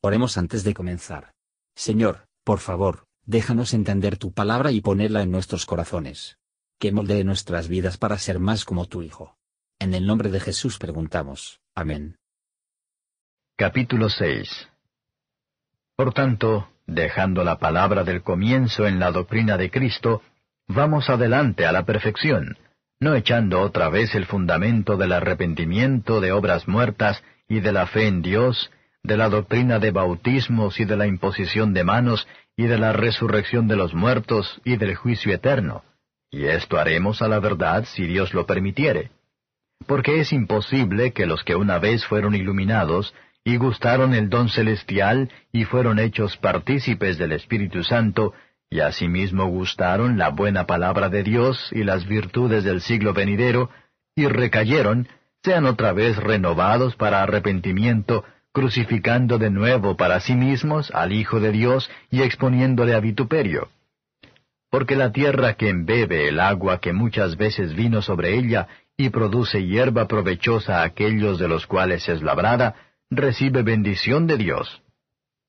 Oremos antes de comenzar. Señor, por favor, déjanos entender tu palabra y ponerla en nuestros corazones. Que moldee nuestras vidas para ser más como tu Hijo. En el nombre de Jesús preguntamos. Amén. Capítulo 6 Por tanto, dejando la palabra del comienzo en la doctrina de Cristo, vamos adelante a la perfección, no echando otra vez el fundamento del arrepentimiento de obras muertas y de la fe en Dios, de la doctrina de bautismos y de la imposición de manos y de la resurrección de los muertos y del juicio eterno. Y esto haremos a la verdad si Dios lo permitiere. Porque es imposible que los que una vez fueron iluminados y gustaron el don celestial y fueron hechos partícipes del Espíritu Santo, y asimismo gustaron la buena palabra de Dios y las virtudes del siglo venidero, y recayeron, sean otra vez renovados para arrepentimiento, crucificando de nuevo para sí mismos al Hijo de Dios y exponiéndole a vituperio. Porque la tierra que embebe el agua que muchas veces vino sobre ella y produce hierba provechosa a aquellos de los cuales es labrada, recibe bendición de Dios.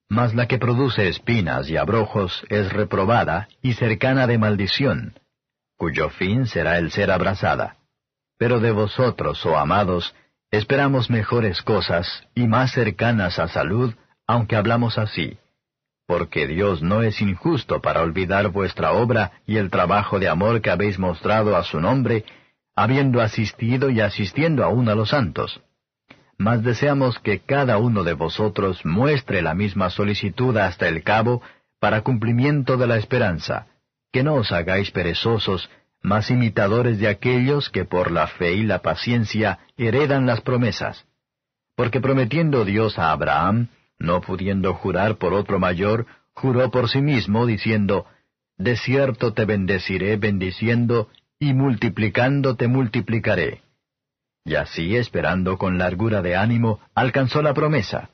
Mas la que produce espinas y abrojos es reprobada y cercana de maldición, cuyo fin será el ser abrazada. Pero de vosotros, oh amados, Esperamos mejores cosas y más cercanas a salud, aunque hablamos así. Porque Dios no es injusto para olvidar vuestra obra y el trabajo de amor que habéis mostrado a su nombre, habiendo asistido y asistiendo aún a los santos. Mas deseamos que cada uno de vosotros muestre la misma solicitud hasta el cabo para cumplimiento de la esperanza, que no os hagáis perezosos, más imitadores de aquellos que por la fe y la paciencia heredan las promesas. Porque prometiendo Dios a Abraham, no pudiendo jurar por otro mayor, juró por sí mismo, diciendo, De cierto te bendeciré bendiciendo, y multiplicando te multiplicaré. Y así, esperando con largura de ánimo, alcanzó la promesa.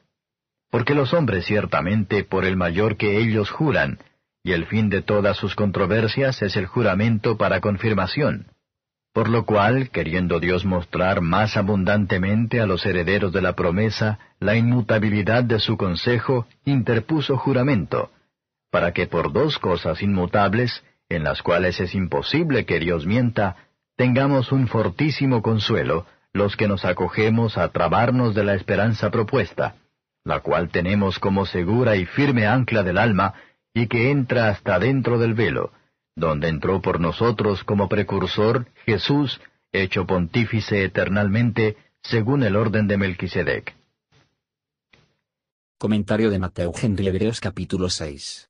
Porque los hombres ciertamente por el mayor que ellos juran, y el fin de todas sus controversias es el juramento para confirmación. Por lo cual, queriendo Dios mostrar más abundantemente a los herederos de la promesa la inmutabilidad de su consejo, interpuso juramento, para que por dos cosas inmutables, en las cuales es imposible que Dios mienta, tengamos un fortísimo consuelo, los que nos acogemos a trabarnos de la esperanza propuesta, la cual tenemos como segura y firme ancla del alma, y que entra hasta dentro del velo, donde entró por nosotros como precursor Jesús, hecho pontífice eternalmente, según el orden de Melquisedec. Comentario de Mateo Henry Hebreos capítulo 6.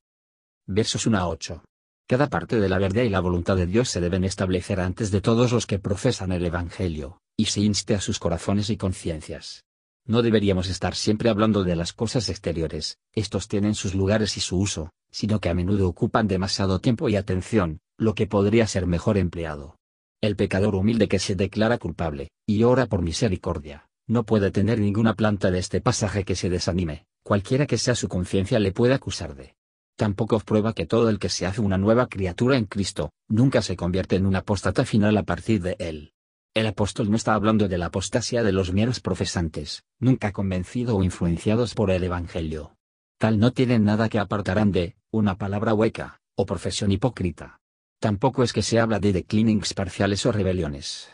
Versos 1 a 8. Cada parte de la verdad y la voluntad de Dios se deben establecer antes de todos los que profesan el Evangelio, y se inste a sus corazones y conciencias. No deberíamos estar siempre hablando de las cosas exteriores, estos tienen sus lugares y su uso, sino que a menudo ocupan demasiado tiempo y atención, lo que podría ser mejor empleado. El pecador humilde que se declara culpable, y ora por misericordia, no puede tener ninguna planta de este pasaje que se desanime, cualquiera que sea su conciencia le puede acusar de. Tampoco prueba que todo el que se hace una nueva criatura en Cristo, nunca se convierte en un apóstata final a partir de él. El apóstol no está hablando de la apostasía de los meros profesantes, nunca convencidos o influenciados por el Evangelio. Tal no tienen nada que apartarán de, una palabra hueca, o profesión hipócrita. Tampoco es que se habla de declinings parciales o rebeliones.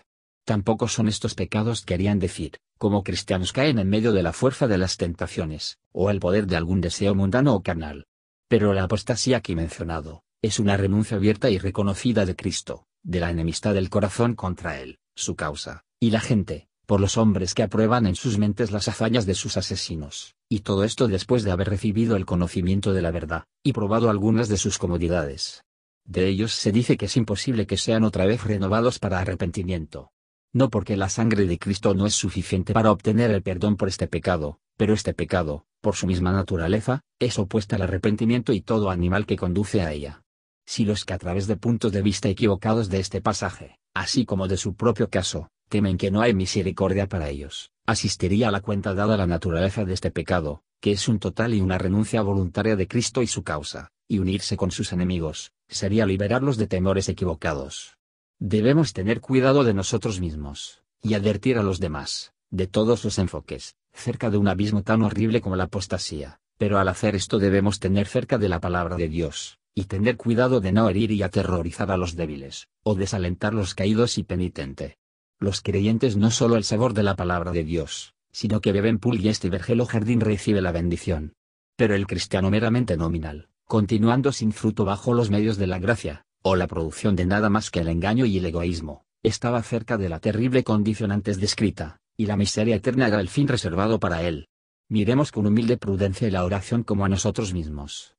Tampoco son estos pecados que harían decir, como cristianos caen en medio de la fuerza de las tentaciones, o el poder de algún deseo mundano o carnal. Pero la apostasía aquí mencionado, es una renuncia abierta y reconocida de Cristo, de la enemistad del corazón contra él su causa, y la gente, por los hombres que aprueban en sus mentes las hazañas de sus asesinos, y todo esto después de haber recibido el conocimiento de la verdad, y probado algunas de sus comodidades. De ellos se dice que es imposible que sean otra vez renovados para arrepentimiento. No porque la sangre de Cristo no es suficiente para obtener el perdón por este pecado, pero este pecado, por su misma naturaleza, es opuesta al arrepentimiento y todo animal que conduce a ella. Si los que a través de puntos de vista equivocados de este pasaje, así como de su propio caso, temen que no hay misericordia para ellos, asistiría a la cuenta dada la naturaleza de este pecado, que es un total y una renuncia voluntaria de Cristo y su causa, y unirse con sus enemigos, sería liberarlos de temores equivocados. Debemos tener cuidado de nosotros mismos, y advertir a los demás, de todos los enfoques, cerca de un abismo tan horrible como la apostasía, Pero al hacer esto debemos tener cerca de la palabra de Dios, y tener cuidado de no herir y aterrorizar a los débiles, o desalentar los caídos y penitente. Los creyentes no solo el sabor de la palabra de Dios, sino que beben pul y este vergel o jardín recibe la bendición. Pero el cristiano meramente nominal, continuando sin fruto bajo los medios de la gracia, o la producción de nada más que el engaño y el egoísmo, estaba cerca de la terrible condición antes descrita, y la miseria eterna era el fin reservado para él. Miremos con humilde prudencia la oración como a nosotros mismos.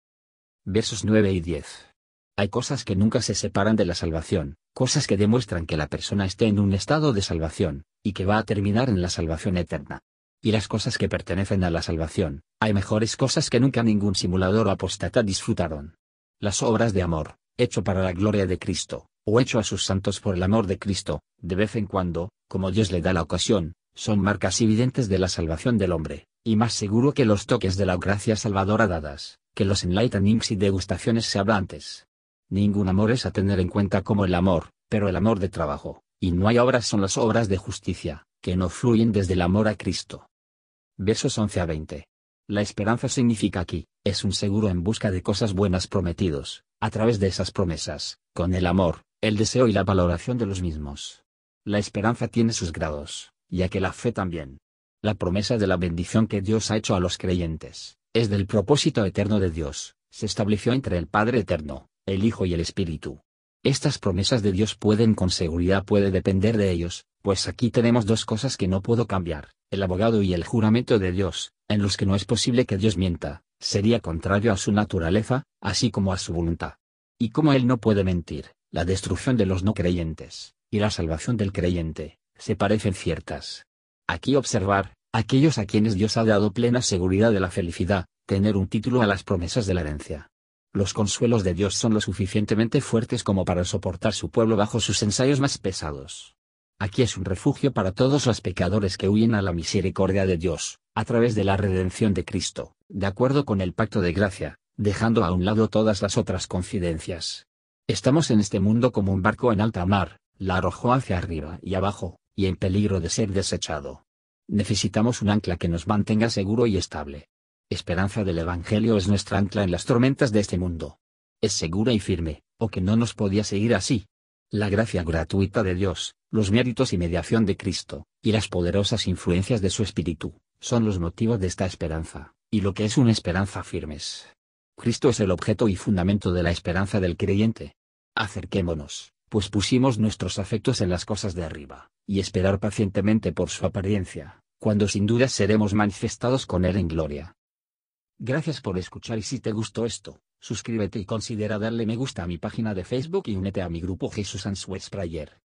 Versos 9 y 10. Hay cosas que nunca se separan de la salvación, cosas que demuestran que la persona esté en un estado de salvación, y que va a terminar en la salvación eterna. Y las cosas que pertenecen a la salvación, hay mejores cosas que nunca ningún simulador o apostata disfrutaron. Las obras de amor, hecho para la gloria de Cristo, o hecho a sus santos por el amor de Cristo, de vez en cuando, como Dios le da la ocasión, son marcas evidentes de la salvación del hombre, y más seguro que los toques de la gracia salvadora dadas, que los enlightenings y degustaciones se antes. Ningún amor es a tener en cuenta como el amor, pero el amor de trabajo, y no hay obras son las obras de justicia, que no fluyen desde el amor a Cristo. Versos 11 a 20. La esperanza significa aquí, es un seguro en busca de cosas buenas prometidos, a través de esas promesas, con el amor, el deseo y la valoración de los mismos. La esperanza tiene sus grados, ya que la fe también. La promesa de la bendición que Dios ha hecho a los creyentes, es del propósito eterno de Dios, se estableció entre el Padre Eterno, el Hijo y el Espíritu. Estas promesas de Dios pueden con seguridad puede depender de ellos, pues aquí tenemos dos cosas que no puedo cambiar, el abogado y el juramento de Dios, en los que no es posible que Dios mienta, sería contrario a su naturaleza, así como a su voluntad. Y como Él no puede mentir, la destrucción de los no creyentes, y la salvación del creyente, se parecen ciertas. Aquí observar, aquellos a quienes Dios ha dado plena seguridad de la felicidad, tener un título a las promesas de la herencia. Los consuelos de Dios son lo suficientemente fuertes como para soportar su pueblo bajo sus ensayos más pesados. Aquí es un refugio para todos los pecadores que huyen a la misericordia de Dios, a través de la redención de Cristo, de acuerdo con el pacto de gracia, dejando a un lado todas las otras confidencias. Estamos en este mundo como un barco en alta mar, la arrojó hacia arriba y abajo, y en peligro de ser desechado. Necesitamos un ancla que nos mantenga seguro y estable. Esperanza del Evangelio es nuestra ancla en las tormentas de este mundo. Es segura y firme, o que no nos podía seguir así. La gracia gratuita de Dios, los méritos y mediación de Cristo, y las poderosas influencias de su Espíritu, son los motivos de esta esperanza, y lo que es una esperanza firmes. Cristo es el objeto y fundamento de la esperanza del creyente. Acerquémonos, pues pusimos nuestros afectos en las cosas de arriba, y esperar pacientemente por su apariencia, cuando sin duda seremos manifestados con Él en gloria. Gracias por escuchar y si te gustó esto, suscríbete y considera darle me gusta a mi página de Facebook y únete a mi grupo Jesús Answers Prayer.